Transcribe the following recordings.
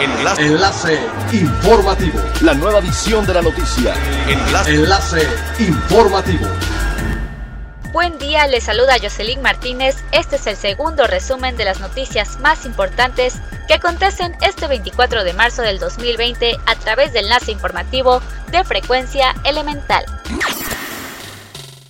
Enlace. Enlace informativo. La nueva edición de la noticia. Enlace. Enlace informativo. Buen día, les saluda Jocelyn Martínez. Este es el segundo resumen de las noticias más importantes que acontecen este 24 de marzo del 2020 a través del enlace informativo de frecuencia elemental.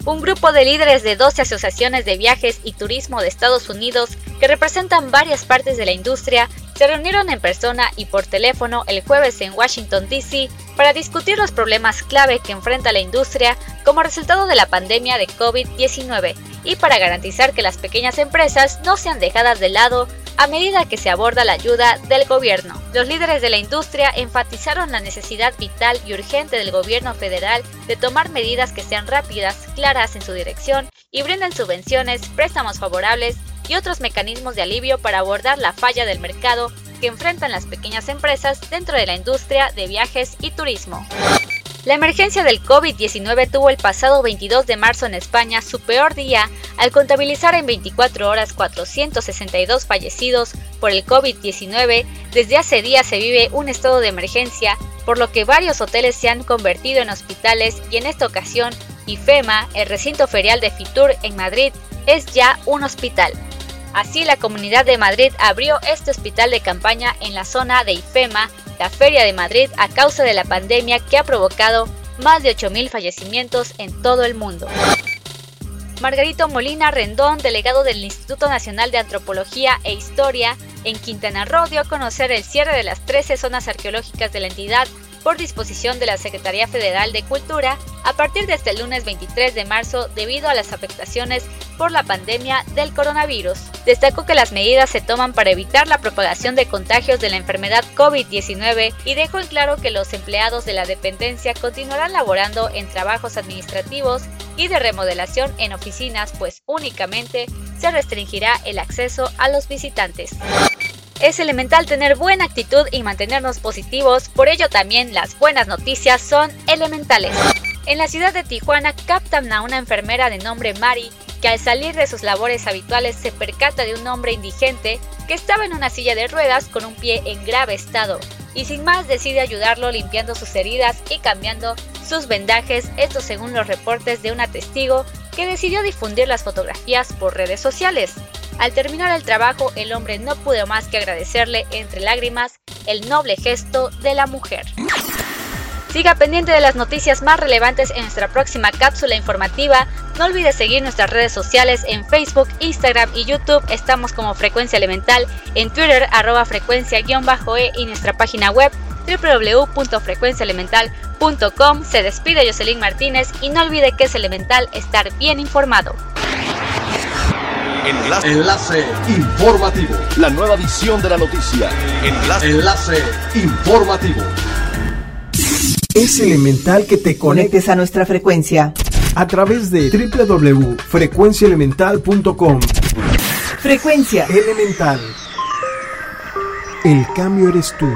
Un grupo de líderes de 12 asociaciones de viajes y turismo de Estados Unidos que representan varias partes de la industria se reunieron en persona y por teléfono el jueves en Washington, D.C. para discutir los problemas clave que enfrenta la industria como resultado de la pandemia de COVID-19 y para garantizar que las pequeñas empresas no sean dejadas de lado a medida que se aborda la ayuda del gobierno. Los líderes de la industria enfatizaron la necesidad vital y urgente del gobierno federal de tomar medidas que sean rápidas, claras en su dirección y brinden subvenciones, préstamos favorables y otros mecanismos de alivio para abordar la falla del mercado que enfrentan las pequeñas empresas dentro de la industria de viajes y turismo. La emergencia del COVID-19 tuvo el pasado 22 de marzo en España su peor día al contabilizar en 24 horas 462 fallecidos por el COVID-19. Desde hace días se vive un estado de emergencia, por lo que varios hoteles se han convertido en hospitales y en esta ocasión IFEMA, el recinto ferial de Fitur en Madrid, es ya un hospital. Así, la Comunidad de Madrid abrió este hospital de campaña en la zona de IFEMA, la Feria de Madrid, a causa de la pandemia que ha provocado más de 8.000 fallecimientos en todo el mundo. Margarito Molina Rendón, delegado del Instituto Nacional de Antropología e Historia en Quintana Roo, dio a conocer el cierre de las 13 zonas arqueológicas de la entidad por disposición de la Secretaría Federal de Cultura a partir de este lunes 23 de marzo debido a las afectaciones por la pandemia del coronavirus. Destacó que las medidas se toman para evitar la propagación de contagios de la enfermedad COVID-19 y dejó en claro que los empleados de la dependencia continuarán laborando en trabajos administrativos y de remodelación en oficinas, pues únicamente se restringirá el acceso a los visitantes. Es elemental tener buena actitud y mantenernos positivos, por ello también las buenas noticias son elementales. En la ciudad de Tijuana captan a una enfermera de nombre Mari que al salir de sus labores habituales se percata de un hombre indigente que estaba en una silla de ruedas con un pie en grave estado y sin más decide ayudarlo limpiando sus heridas y cambiando sus vendajes, esto según los reportes de una testigo que decidió difundir las fotografías por redes sociales. Al terminar el trabajo, el hombre no pudo más que agradecerle entre lágrimas el noble gesto de la mujer. Siga pendiente de las noticias más relevantes en nuestra próxima cápsula informativa. No olvide seguir nuestras redes sociales en Facebook, Instagram y YouTube. Estamos como Frecuencia Elemental, en Twitter arroba frecuencia-e y nuestra página web www.frecuenciaelemental.com. Se despide Jocelyn Martínez y no olvide que es elemental estar bien informado. Enlace. Enlace informativo. La nueva edición de la noticia. Enlace. Enlace informativo. Es elemental que te conectes a nuestra frecuencia a través de www.frecuenciaelemental.com. Frecuencia elemental. El cambio eres tú.